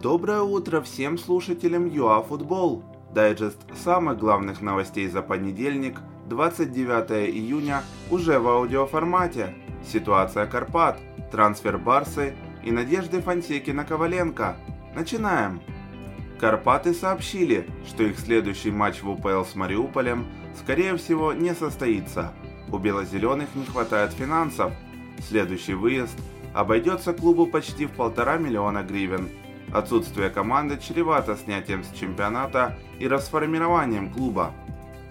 Доброе утро всем слушателям ЮАФутбол. Дайджест самых главных новостей за понедельник, 29 июня, уже в аудиоформате. Ситуация Карпат, трансфер Барсы и надежды Фансеки на Коваленко. Начинаем. Карпаты сообщили, что их следующий матч в УПЛ с Мариуполем, скорее всего, не состоится. У бело-зеленых не хватает финансов. Следующий выезд обойдется клубу почти в полтора миллиона гривен – Отсутствие команды чревато снятием с чемпионата и расформированием клуба.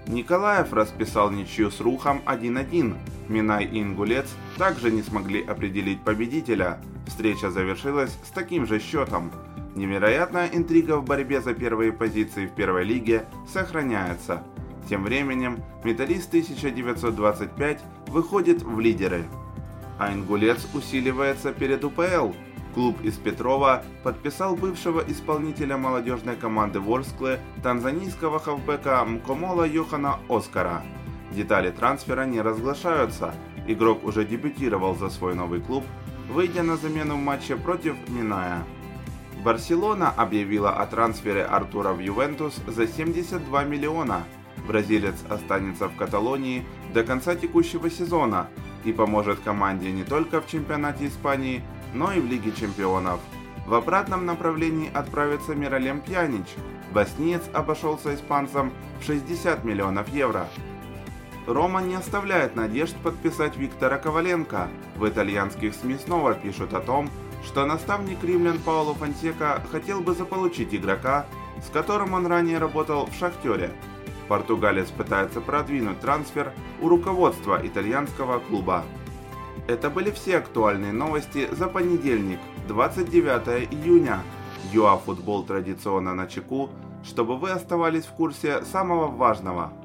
Николаев расписал ничью с Рухом 1-1. Минай и Ингулец также не смогли определить победителя. Встреча завершилась с таким же счетом. Невероятная интрига в борьбе за первые позиции в первой лиге сохраняется. Тем временем Металлист 1925 выходит в лидеры. А Ингулец усиливается перед УПЛ – Клуб из Петрова подписал бывшего исполнителя молодежной команды Ворсклы танзанийского хавбека Мкомола Йохана Оскара. Детали трансфера не разглашаются. Игрок уже дебютировал за свой новый клуб, выйдя на замену в матче против Миная. Барселона объявила о трансфере Артура в Ювентус за 72 миллиона. Бразилец останется в Каталонии до конца текущего сезона и поможет команде не только в чемпионате Испании, но и в Лиге Чемпионов. В обратном направлении отправится Миралем Пьянич. Боснеец обошелся испанцам в 60 миллионов евро. Рома не оставляет надежд подписать Виктора Коваленко. В итальянских СМИ снова пишут о том, что наставник римлян Пауло Фонсека хотел бы заполучить игрока, с которым он ранее работал в «Шахтере». Португалец пытается продвинуть трансфер у руководства итальянского клуба. Это были все актуальные новости за понедельник, 29 июня. ЮАФутбол традиционно на чеку, чтобы вы оставались в курсе самого важного –